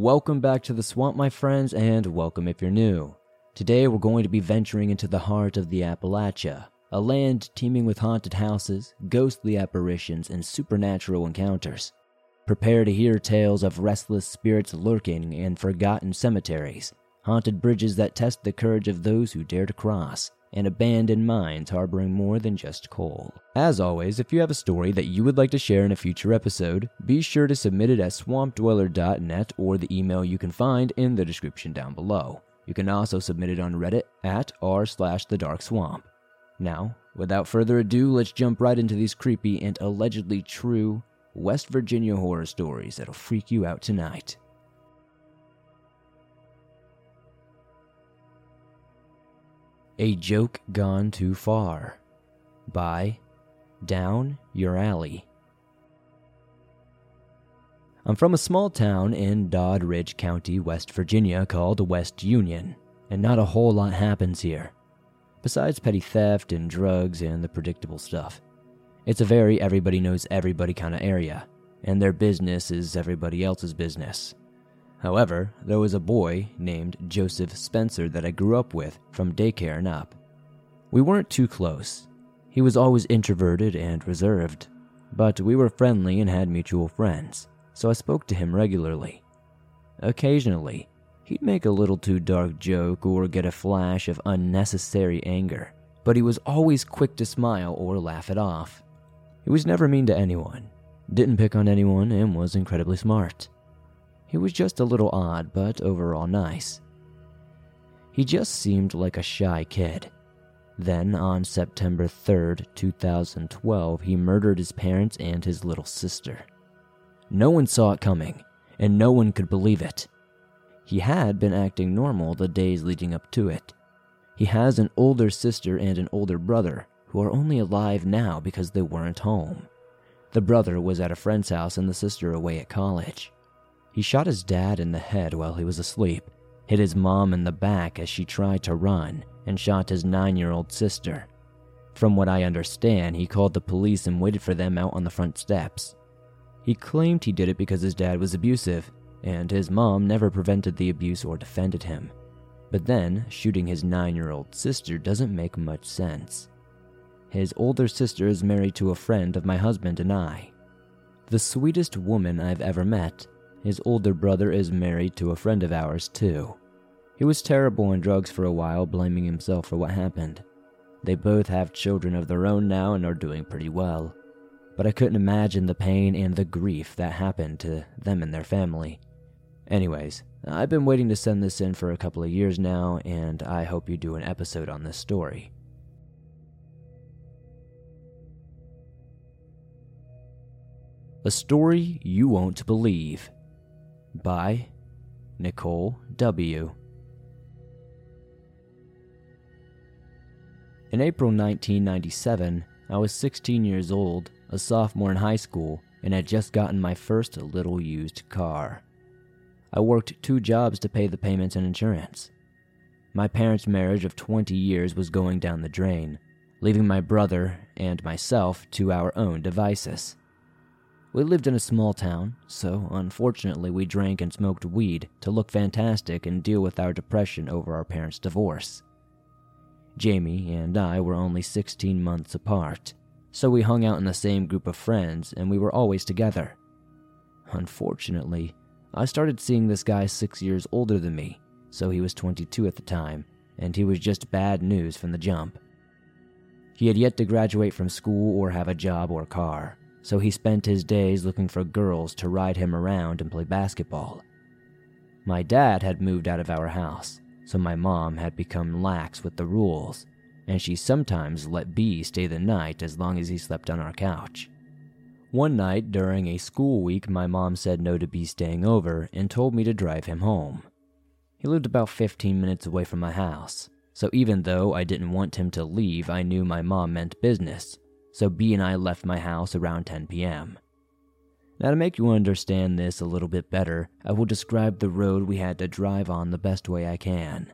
Welcome back to the swamp, my friends, and welcome if you're new. Today we're going to be venturing into the heart of the Appalachia, a land teeming with haunted houses, ghostly apparitions, and supernatural encounters. Prepare to hear tales of restless spirits lurking in forgotten cemeteries, haunted bridges that test the courage of those who dare to cross, and abandoned mines harboring more than just coal. As always, if you have a story that you would like to share in a future episode, be sure to submit it at swampdweller.net or the email you can find in the description down below. You can also submit it on Reddit at r slash the dark swamp. Now, without further ado, let's jump right into these creepy and allegedly true West Virginia horror stories that'll freak you out tonight. A Joke Gone Too Far by Down Your Alley. I'm from a small town in Doddridge County, West Virginia called West Union, and not a whole lot happens here. Besides petty theft and drugs and the predictable stuff. It's a very everybody knows everybody kind of area, and their business is everybody else's business. However, there was a boy named Joseph Spencer that I grew up with from daycare and up. We weren't too close. He was always introverted and reserved, but we were friendly and had mutual friends, so I spoke to him regularly. Occasionally, he'd make a little too dark joke or get a flash of unnecessary anger, but he was always quick to smile or laugh it off. He was never mean to anyone, didn't pick on anyone, and was incredibly smart. He was just a little odd, but overall nice. He just seemed like a shy kid. Then, on September 3rd, 2012, he murdered his parents and his little sister. No one saw it coming, and no one could believe it. He had been acting normal the days leading up to it. He has an older sister and an older brother who are only alive now because they weren't home. The brother was at a friend's house and the sister away at college. He shot his dad in the head while he was asleep, hit his mom in the back as she tried to run, and shot his nine year old sister. From what I understand, he called the police and waited for them out on the front steps. He claimed he did it because his dad was abusive, and his mom never prevented the abuse or defended him. But then, shooting his nine year old sister doesn't make much sense. His older sister is married to a friend of my husband and I. The sweetest woman I've ever met, his older brother is married to a friend of ours, too. He was terrible on drugs for a while, blaming himself for what happened. They both have children of their own now and are doing pretty well. But I couldn't imagine the pain and the grief that happened to them and their family. Anyways, I've been waiting to send this in for a couple of years now, and I hope you do an episode on this story. A Story You Won't Believe by Nicole W. In April 1997, I was 16 years old, a sophomore in high school, and had just gotten my first little used car. I worked two jobs to pay the payments and insurance. My parents' marriage of 20 years was going down the drain, leaving my brother and myself to our own devices. We lived in a small town, so unfortunately we drank and smoked weed to look fantastic and deal with our depression over our parents' divorce. Jamie and I were only 16 months apart, so we hung out in the same group of friends and we were always together. Unfortunately, I started seeing this guy six years older than me, so he was 22 at the time, and he was just bad news from the jump. He had yet to graduate from school or have a job or car, so he spent his days looking for girls to ride him around and play basketball. My dad had moved out of our house, so my mom had become lax with the rules, and she sometimes let B stay the night as long as he slept on our couch. One night during a school week, my mom said no to B staying over and told me to drive him home. He lived about 15 minutes away from my house, so even though I didn't want him to leave, I knew my mom meant business, so B and I left my house around 10 p.m. Now, to make you understand this a little bit better, I will describe the road we had to drive on the best way I can.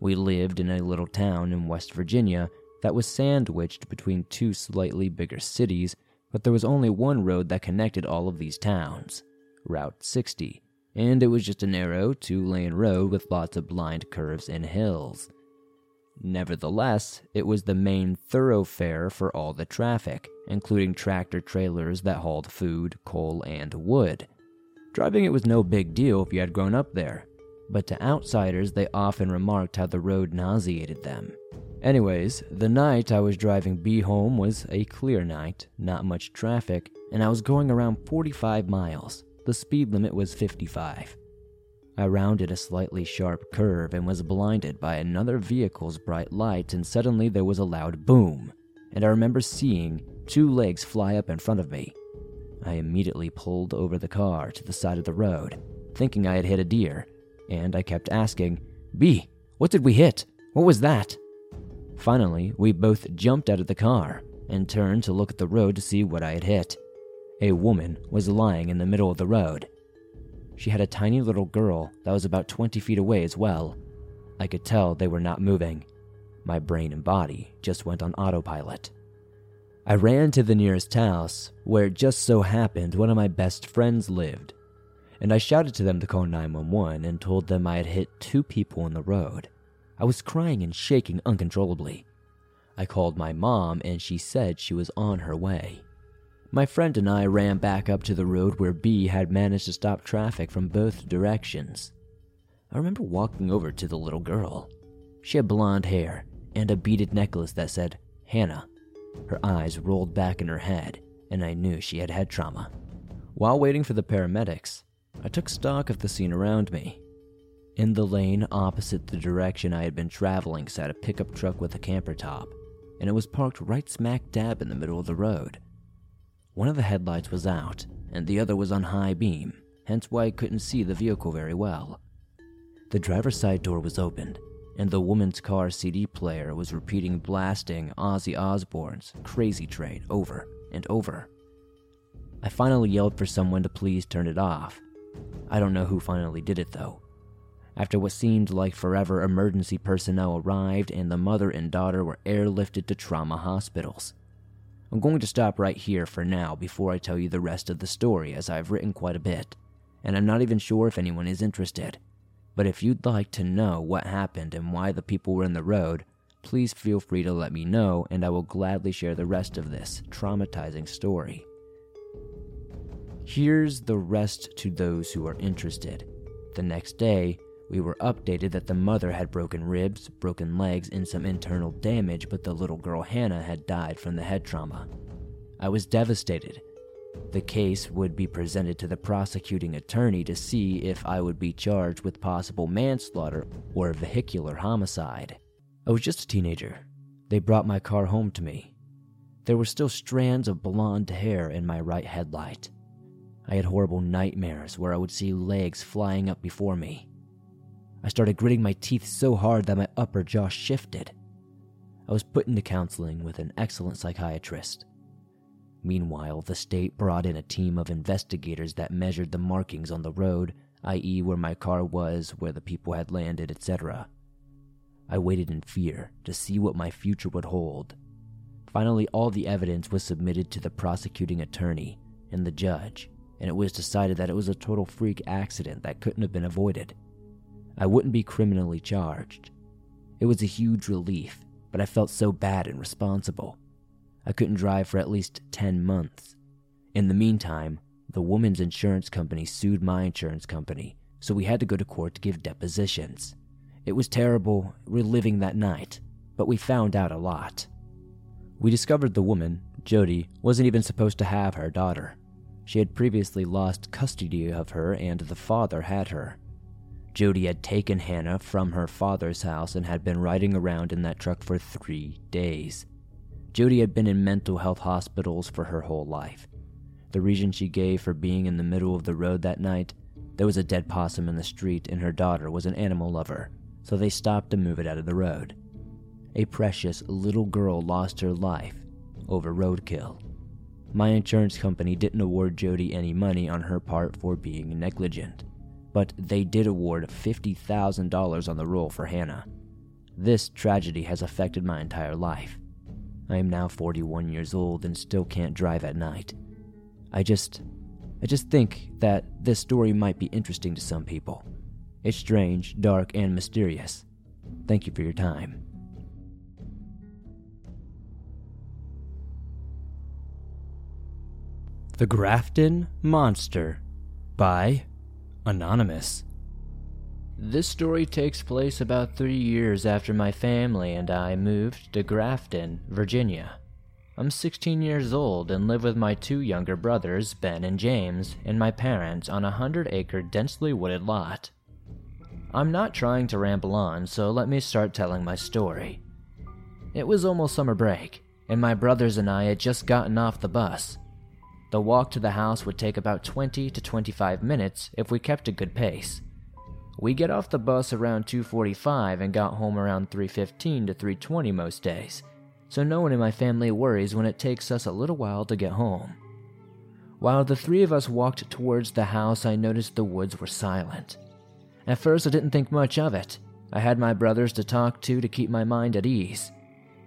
We lived in a little town in West Virginia that was sandwiched between two slightly bigger cities, but there was only one road that connected all of these towns Route 60, and it was just a narrow two lane road with lots of blind curves and hills. Nevertheless, it was the main thoroughfare for all the traffic, including tractor trailers that hauled food, coal, and wood. Driving it was no big deal if you had grown up there, but to outsiders, they often remarked how the road nauseated them. Anyways, the night I was driving B home was a clear night, not much traffic, and I was going around 45 miles. The speed limit was 55. I rounded a slightly sharp curve and was blinded by another vehicle's bright lights, and suddenly there was a loud boom. And I remember seeing two legs fly up in front of me. I immediately pulled over the car to the side of the road, thinking I had hit a deer, and I kept asking, B, what did we hit? What was that? Finally, we both jumped out of the car and turned to look at the road to see what I had hit. A woman was lying in the middle of the road. She had a tiny little girl that was about 20 feet away as well. I could tell they were not moving. My brain and body just went on autopilot. I ran to the nearest house, where it just so happened one of my best friends lived, and I shouted to them to call 911 and told them I had hit two people in the road. I was crying and shaking uncontrollably. I called my mom, and she said she was on her way. My friend and I ran back up to the road where B had managed to stop traffic from both directions. I remember walking over to the little girl. She had blonde hair and a beaded necklace that said Hannah. Her eyes rolled back in her head, and I knew she had head trauma. While waiting for the paramedics, I took stock of the scene around me. In the lane opposite the direction I had been traveling sat a pickup truck with a camper top, and it was parked right smack dab in the middle of the road. One of the headlights was out, and the other was on high beam, hence why I couldn't see the vehicle very well. The driver's side door was opened, and the woman's car CD player was repeating blasting Ozzy Osbourne's Crazy Train over and over. I finally yelled for someone to please turn it off. I don't know who finally did it though. After what seemed like forever, emergency personnel arrived and the mother and daughter were airlifted to trauma hospitals. I'm going to stop right here for now before I tell you the rest of the story, as I've written quite a bit, and I'm not even sure if anyone is interested. But if you'd like to know what happened and why the people were in the road, please feel free to let me know, and I will gladly share the rest of this traumatizing story. Here's the rest to those who are interested. The next day, we were updated that the mother had broken ribs, broken legs, and some internal damage, but the little girl Hannah had died from the head trauma. I was devastated. The case would be presented to the prosecuting attorney to see if I would be charged with possible manslaughter or vehicular homicide. I was just a teenager. They brought my car home to me. There were still strands of blonde hair in my right headlight. I had horrible nightmares where I would see legs flying up before me. I started gritting my teeth so hard that my upper jaw shifted. I was put into counseling with an excellent psychiatrist. Meanwhile, the state brought in a team of investigators that measured the markings on the road, i.e., where my car was, where the people had landed, etc. I waited in fear to see what my future would hold. Finally, all the evidence was submitted to the prosecuting attorney and the judge, and it was decided that it was a total freak accident that couldn't have been avoided. I wouldn't be criminally charged. It was a huge relief, but I felt so bad and responsible. I couldn't drive for at least 10 months. In the meantime, the woman's insurance company sued my insurance company, so we had to go to court to give depositions. It was terrible reliving that night, but we found out a lot. We discovered the woman, Jody, wasn't even supposed to have her daughter. She had previously lost custody of her, and the father had her. Jody had taken Hannah from her father's house and had been riding around in that truck for three days. Jody had been in mental health hospitals for her whole life. The reason she gave for being in the middle of the road that night, there was a dead possum in the street and her daughter was an animal lover, so they stopped to move it out of the road. A precious little girl lost her life over roadkill. My insurance company didn't award Jody any money on her part for being negligent but they did award $50,000 on the roll for Hannah. This tragedy has affected my entire life. I am now 41 years old and still can't drive at night. I just. I just think that this story might be interesting to some people. It's strange, dark, and mysterious. Thank you for your time. The Grafton Monster by Anonymous. This story takes place about three years after my family and I moved to Grafton, Virginia. I'm 16 years old and live with my two younger brothers, Ben and James, and my parents on a 100 acre densely wooded lot. I'm not trying to ramble on, so let me start telling my story. It was almost summer break, and my brothers and I had just gotten off the bus. The walk to the house would take about 20 to 25 minutes if we kept a good pace. We get off the bus around 2:45 and got home around 3:15 to 3:20 most days. So no one in my family worries when it takes us a little while to get home. While the three of us walked towards the house, I noticed the woods were silent. At first, I didn't think much of it. I had my brothers to talk to to keep my mind at ease.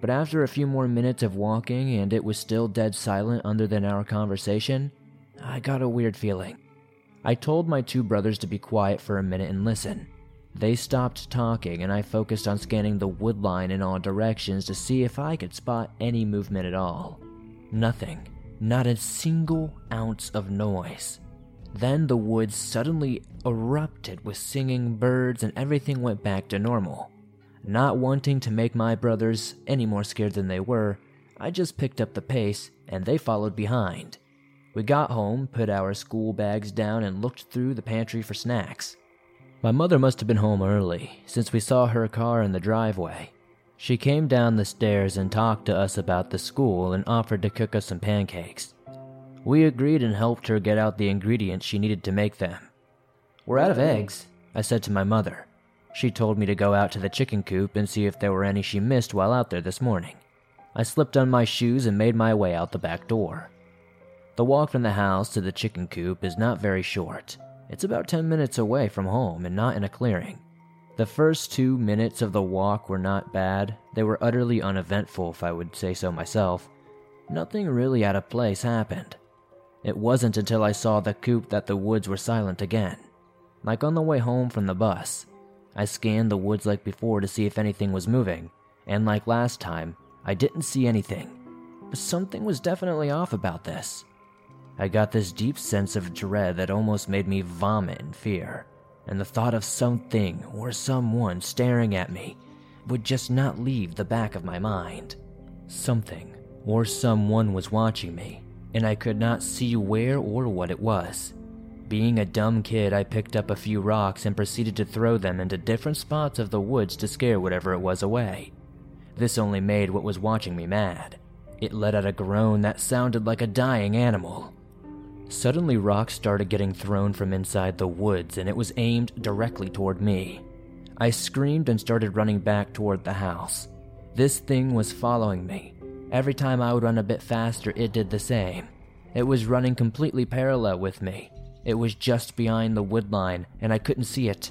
But after a few more minutes of walking and it was still dead silent other than our conversation, I got a weird feeling. I told my two brothers to be quiet for a minute and listen. They stopped talking and I focused on scanning the wood line in all directions to see if I could spot any movement at all. Nothing. Not a single ounce of noise. Then the woods suddenly erupted with singing birds and everything went back to normal. Not wanting to make my brothers any more scared than they were, I just picked up the pace and they followed behind. We got home, put our school bags down, and looked through the pantry for snacks. My mother must have been home early, since we saw her car in the driveway. She came down the stairs and talked to us about the school and offered to cook us some pancakes. We agreed and helped her get out the ingredients she needed to make them. We're out of eggs, I said to my mother. She told me to go out to the chicken coop and see if there were any she missed while out there this morning. I slipped on my shoes and made my way out the back door. The walk from the house to the chicken coop is not very short. It's about 10 minutes away from home and not in a clearing. The first two minutes of the walk were not bad. They were utterly uneventful, if I would say so myself. Nothing really out of place happened. It wasn't until I saw the coop that the woods were silent again. Like on the way home from the bus, I scanned the woods like before to see if anything was moving, and like last time, I didn't see anything. But something was definitely off about this. I got this deep sense of dread that almost made me vomit in fear, and the thought of something or someone staring at me would just not leave the back of my mind. Something or someone was watching me, and I could not see where or what it was. Being a dumb kid, I picked up a few rocks and proceeded to throw them into different spots of the woods to scare whatever it was away. This only made what was watching me mad. It let out a groan that sounded like a dying animal. Suddenly, rocks started getting thrown from inside the woods and it was aimed directly toward me. I screamed and started running back toward the house. This thing was following me. Every time I would run a bit faster, it did the same. It was running completely parallel with me. It was just behind the wood line, and I couldn't see it.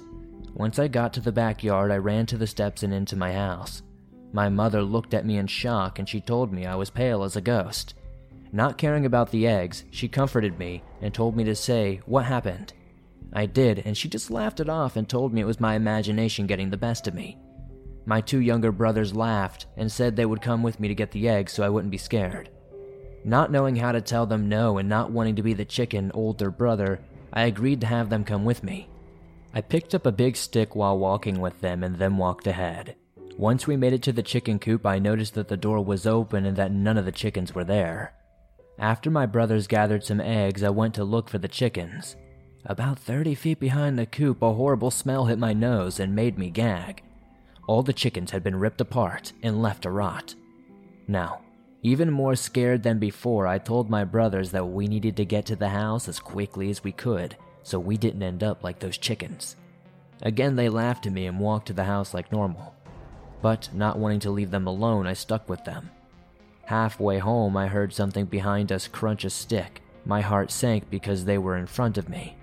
Once I got to the backyard, I ran to the steps and into my house. My mother looked at me in shock and she told me I was pale as a ghost. Not caring about the eggs, she comforted me and told me to say what happened. I did, and she just laughed it off and told me it was my imagination getting the best of me. My two younger brothers laughed and said they would come with me to get the eggs so I wouldn't be scared. Not knowing how to tell them no and not wanting to be the chicken older brother, I agreed to have them come with me. I picked up a big stick while walking with them and then walked ahead. Once we made it to the chicken coop, I noticed that the door was open and that none of the chickens were there. After my brothers gathered some eggs, I went to look for the chickens. About 30 feet behind the coop, a horrible smell hit my nose and made me gag. All the chickens had been ripped apart and left to rot. Now, even more scared than before, I told my brothers that we needed to get to the house as quickly as we could so we didn't end up like those chickens. Again, they laughed at me and walked to the house like normal. But not wanting to leave them alone, I stuck with them. Halfway home, I heard something behind us crunch a stick. My heart sank because they were in front of me.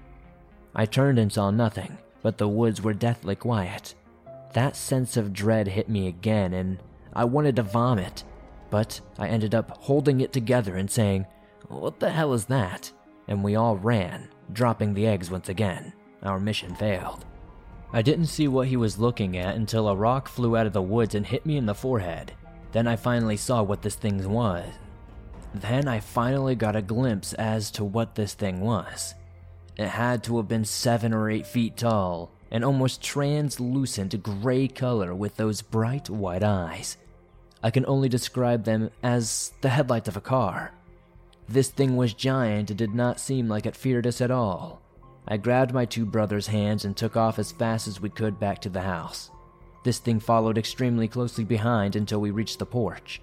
I turned and saw nothing, but the woods were deathly quiet. That sense of dread hit me again, and I wanted to vomit but I ended up holding it together and saying, What the hell is that? and we all ran, dropping the eggs once again. Our mission failed. I didn't see what he was looking at until a rock flew out of the woods and hit me in the forehead. Then I finally saw what this thing was. Then I finally got a glimpse as to what this thing was. It had to have been seven or eight feet tall, an almost translucent gray color with those bright white eyes. I can only describe them as the headlights of a car. This thing was giant and did not seem like it feared us at all. I grabbed my two brothers' hands and took off as fast as we could back to the house. This thing followed extremely closely behind until we reached the porch.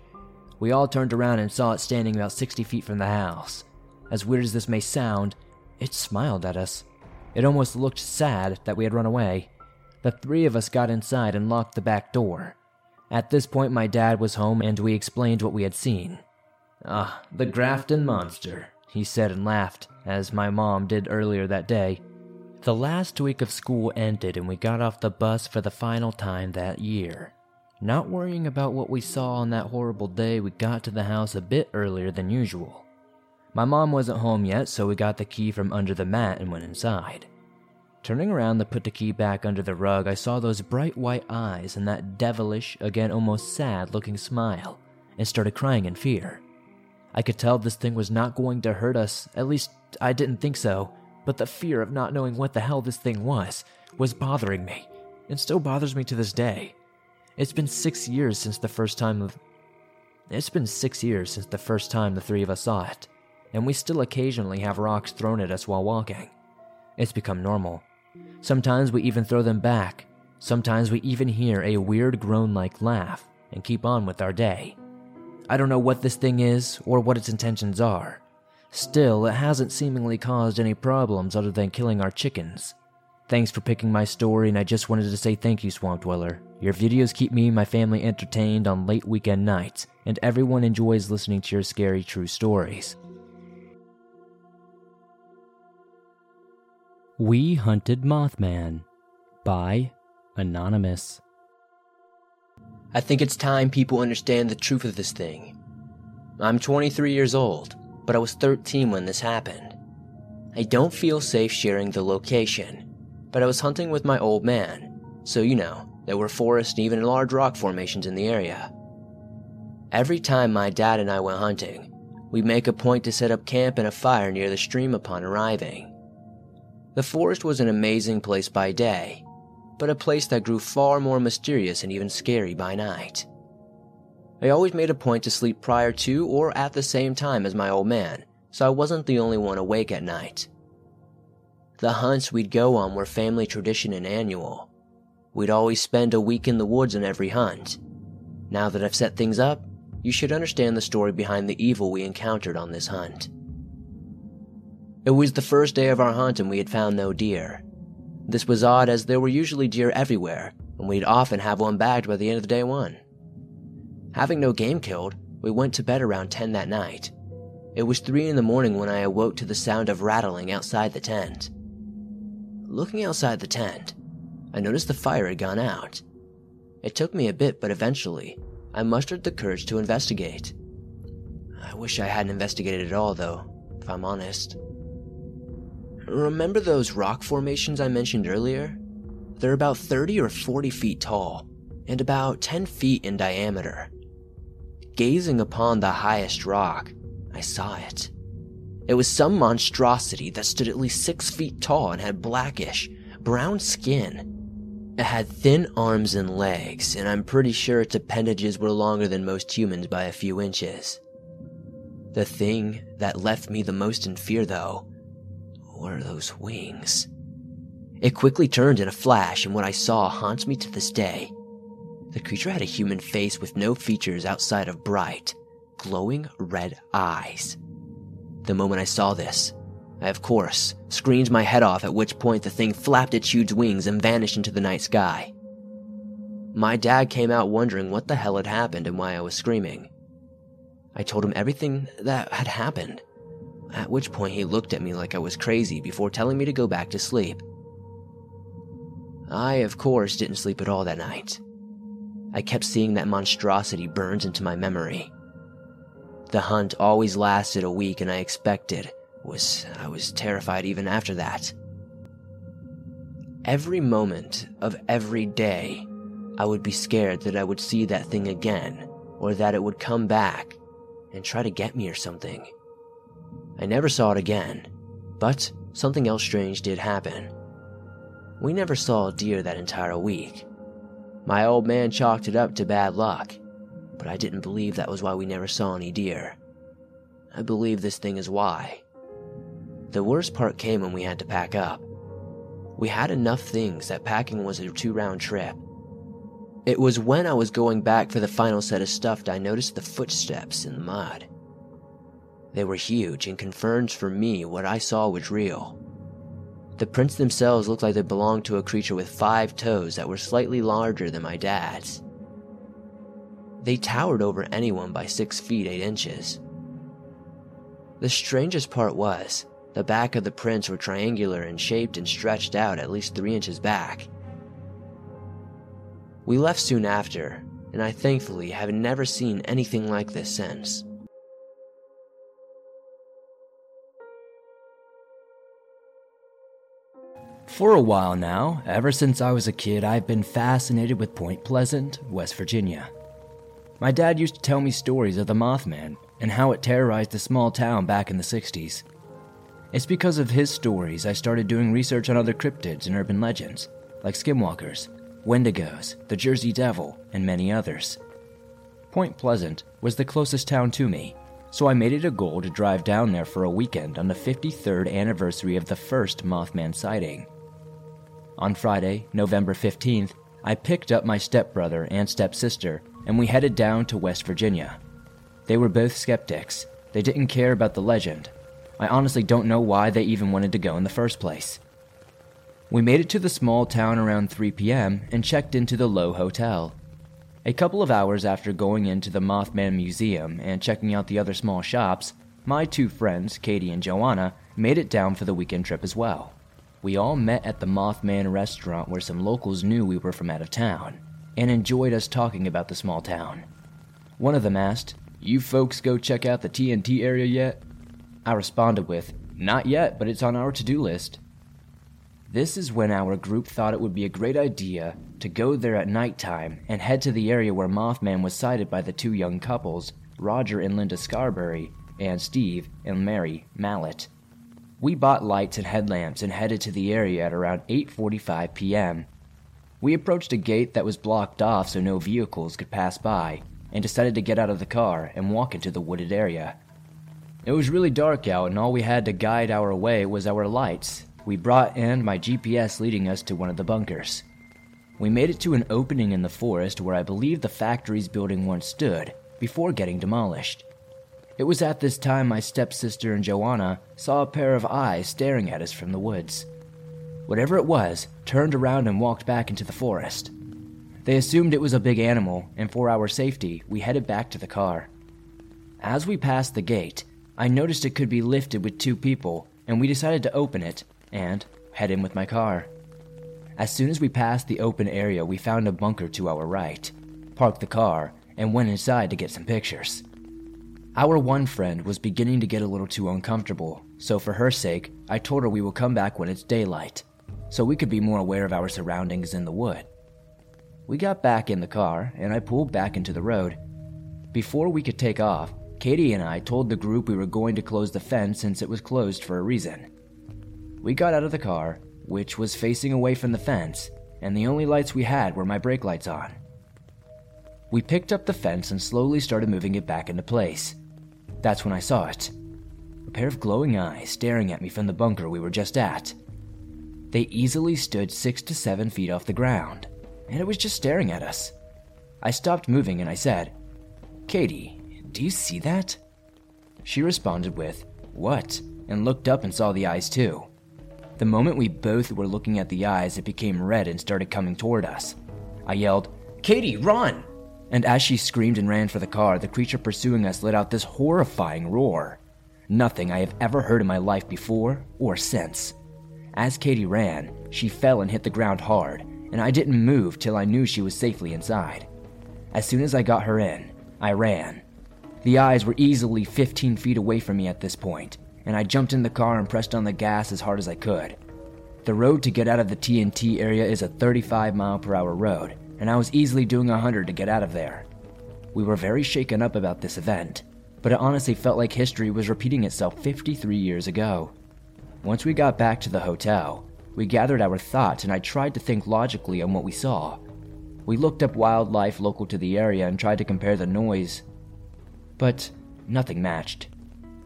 We all turned around and saw it standing about 60 feet from the house. As weird as this may sound, it smiled at us. It almost looked sad that we had run away. The three of us got inside and locked the back door. At this point, my dad was home and we explained what we had seen. Ah, the Grafton Monster, he said and laughed, as my mom did earlier that day. The last week of school ended and we got off the bus for the final time that year. Not worrying about what we saw on that horrible day, we got to the house a bit earlier than usual. My mom wasn't home yet, so we got the key from under the mat and went inside. Turning around to put the key back under the rug, I saw those bright white eyes and that devilish, again almost sad looking smile, and started crying in fear. I could tell this thing was not going to hurt us, at least I didn't think so, but the fear of not knowing what the hell this thing was was bothering me, and still bothers me to this day. It's been six years since the first time of. It's been six years since the first time the three of us saw it and we still occasionally have rocks thrown at us while walking. It's become normal. Sometimes we even throw them back. Sometimes we even hear a weird groan like laugh and keep on with our day. I don't know what this thing is or what its intentions are. Still, it hasn't seemingly caused any problems other than killing our chickens. Thanks for picking my story, and I just wanted to say thank you, Swamp Dweller. Your videos keep me and my family entertained on late weekend nights, and everyone enjoys listening to your scary true stories. We Hunted Mothman by Anonymous. I think it's time people understand the truth of this thing. I'm 23 years old, but I was 13 when this happened. I don't feel safe sharing the location, but I was hunting with my old man, so you know, there were forests and even large rock formations in the area. Every time my dad and I went hunting, we'd make a point to set up camp and a fire near the stream upon arriving. The forest was an amazing place by day, but a place that grew far more mysterious and even scary by night. I always made a point to sleep prior to or at the same time as my old man, so I wasn't the only one awake at night. The hunts we'd go on were family tradition and annual. We'd always spend a week in the woods on every hunt. Now that I've set things up, you should understand the story behind the evil we encountered on this hunt. It was the first day of our hunt and we had found no deer. This was odd as there were usually deer everywhere, and we'd often have one bagged by the end of day one. Having no game killed, we went to bed around 10 that night. It was 3 in the morning when I awoke to the sound of rattling outside the tent. Looking outside the tent, I noticed the fire had gone out. It took me a bit, but eventually, I mustered the courage to investigate. I wish I hadn't investigated at all, though, if I'm honest. Remember those rock formations I mentioned earlier? They're about 30 or 40 feet tall and about 10 feet in diameter. Gazing upon the highest rock, I saw it. It was some monstrosity that stood at least 6 feet tall and had blackish, brown skin. It had thin arms and legs, and I'm pretty sure its appendages were longer than most humans by a few inches. The thing that left me the most in fear, though, were those wings? It quickly turned in a flash, and what I saw haunts me to this day. The creature had a human face with no features outside of bright, glowing red eyes. The moment I saw this, I of course screamed my head off, at which point the thing flapped its huge wings and vanished into the night sky. My dad came out wondering what the hell had happened and why I was screaming. I told him everything that had happened at which point he looked at me like I was crazy before telling me to go back to sleep. I, of course, didn't sleep at all that night. I kept seeing that monstrosity burned into my memory. The hunt always lasted a week, and I expected, was I was terrified even after that. Every moment of every day, I would be scared that I would see that thing again, or that it would come back and try to get me or something. I never saw it again, but something else strange did happen. We never saw a deer that entire week. My old man chalked it up to bad luck, but I didn't believe that was why we never saw any deer. I believe this thing is why. The worst part came when we had to pack up. We had enough things that packing was a two round trip. It was when I was going back for the final set of stuff that I noticed the footsteps in the mud. They were huge and confirmed for me what I saw was real. The prints themselves looked like they belonged to a creature with five toes that were slightly larger than my dad's. They towered over anyone by six feet eight inches. The strangest part was, the back of the prints were triangular and shaped and stretched out at least three inches back. We left soon after, and I thankfully have never seen anything like this since. For a while now, ever since I was a kid, I've been fascinated with Point Pleasant, West Virginia. My dad used to tell me stories of the Mothman and how it terrorized the small town back in the 60s. It's because of his stories I started doing research on other cryptids and urban legends, like skinwalkers, wendigos, the Jersey Devil, and many others. Point Pleasant was the closest town to me, so I made it a goal to drive down there for a weekend on the 53rd anniversary of the first Mothman sighting. On Friday, November 15th, I picked up my stepbrother and stepsister and we headed down to West Virginia. They were both skeptics. They didn't care about the legend. I honestly don't know why they even wanted to go in the first place. We made it to the small town around 3 p.m. and checked into the Lowe Hotel. A couple of hours after going into the Mothman Museum and checking out the other small shops, my two friends, Katie and Joanna, made it down for the weekend trip as well. We all met at the Mothman restaurant where some locals knew we were from out of town and enjoyed us talking about the small town. One of them asked, You folks go check out the TNT area yet? I responded with, Not yet, but it's on our to do list. This is when our group thought it would be a great idea to go there at nighttime and head to the area where Mothman was sighted by the two young couples, Roger and Linda Scarberry, and Steve and Mary Mallette. We bought lights and headlamps and headed to the area at around 8:45 p.m. We approached a gate that was blocked off so no vehicles could pass by and decided to get out of the car and walk into the wooded area. It was really dark out and all we had to guide our way was our lights. We brought in my GPS leading us to one of the bunkers. We made it to an opening in the forest where I believe the factory's building once stood before getting demolished. It was at this time my stepsister and Joanna saw a pair of eyes staring at us from the woods. Whatever it was turned around and walked back into the forest. They assumed it was a big animal, and for our safety, we headed back to the car. As we passed the gate, I noticed it could be lifted with two people, and we decided to open it and head in with my car. As soon as we passed the open area, we found a bunker to our right, parked the car, and went inside to get some pictures. Our one friend was beginning to get a little too uncomfortable, so for her sake, I told her we will come back when it's daylight, so we could be more aware of our surroundings in the wood. We got back in the car, and I pulled back into the road. Before we could take off, Katie and I told the group we were going to close the fence since it was closed for a reason. We got out of the car, which was facing away from the fence, and the only lights we had were my brake lights on. We picked up the fence and slowly started moving it back into place. That's when I saw it. A pair of glowing eyes staring at me from the bunker we were just at. They easily stood six to seven feet off the ground, and it was just staring at us. I stopped moving and I said, Katie, do you see that? She responded with, What? and looked up and saw the eyes too. The moment we both were looking at the eyes, it became red and started coming toward us. I yelled, Katie, run! And as she screamed and ran for the car, the creature pursuing us let out this horrifying roar. Nothing I have ever heard in my life before or since. As Katie ran, she fell and hit the ground hard, and I didn't move till I knew she was safely inside. As soon as I got her in, I ran. The eyes were easily 15 feet away from me at this point, and I jumped in the car and pressed on the gas as hard as I could. The road to get out of the TNT area is a 35 mile per hour road, and I was easily doing 100 to get out of there. We were very shaken up about this event, but it honestly felt like history was repeating itself 53 years ago. Once we got back to the hotel, we gathered our thoughts and I tried to think logically on what we saw. We looked up wildlife local to the area and tried to compare the noise, but nothing matched.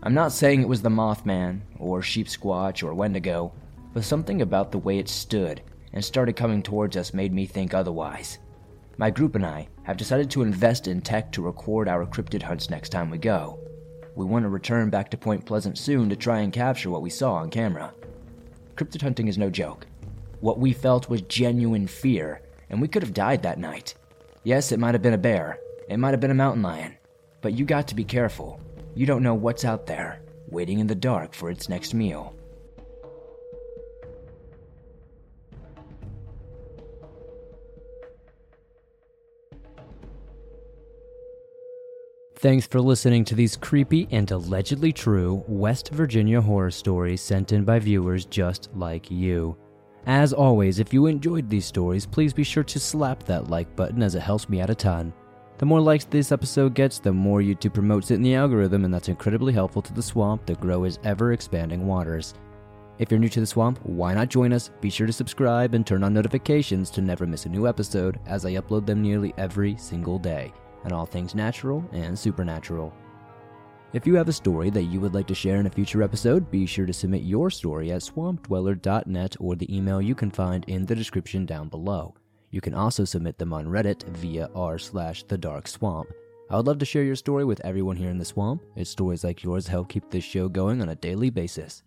I'm not saying it was the Mothman, or Sheepsquatch, or Wendigo, but something about the way it stood and started coming towards us made me think otherwise. My group and I have decided to invest in tech to record our cryptid hunts next time we go. We want to return back to Point Pleasant soon to try and capture what we saw on camera. Cryptid hunting is no joke. What we felt was genuine fear, and we could have died that night. Yes, it might have been a bear, it might have been a mountain lion, but you got to be careful. You don't know what's out there, waiting in the dark for its next meal. Thanks for listening to these creepy and allegedly true West Virginia horror stories sent in by viewers just like you. As always, if you enjoyed these stories, please be sure to slap that like button as it helps me out a ton. The more likes this episode gets, the more YouTube promotes it in the algorithm, and that's incredibly helpful to the swamp that grow its ever expanding waters. If you're new to the swamp, why not join us? Be sure to subscribe and turn on notifications to never miss a new episode, as I upload them nearly every single day on all things natural and supernatural. If you have a story that you would like to share in a future episode, be sure to submit your story at swampdweller.net or the email you can find in the description down below. You can also submit them on Reddit via r slash the dark swamp. I would love to share your story with everyone here in the swamp. It's stories like yours help keep this show going on a daily basis.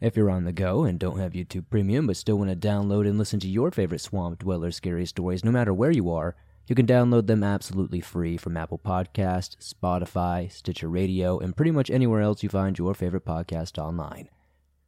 If you're on the go and don't have YouTube Premium but still want to download and listen to your favorite Swamp Dweller scary stories no matter where you are, you can download them absolutely free from Apple Podcast, Spotify, Stitcher Radio, and pretty much anywhere else you find your favorite podcast online.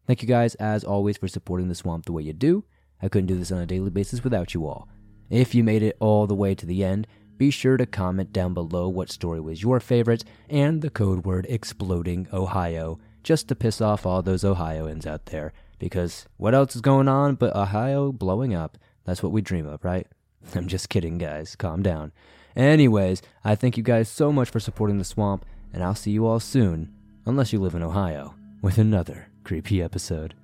Thank you guys, as always, for supporting the swamp the way you do. I couldn't do this on a daily basis without you all. If you made it all the way to the end, be sure to comment down below what story was your favorite and the code word exploding Ohio, just to piss off all those Ohioans out there. Because what else is going on but Ohio blowing up? That's what we dream of, right? I'm just kidding, guys. Calm down. Anyways, I thank you guys so much for supporting the swamp, and I'll see you all soon, unless you live in Ohio, with another creepy episode.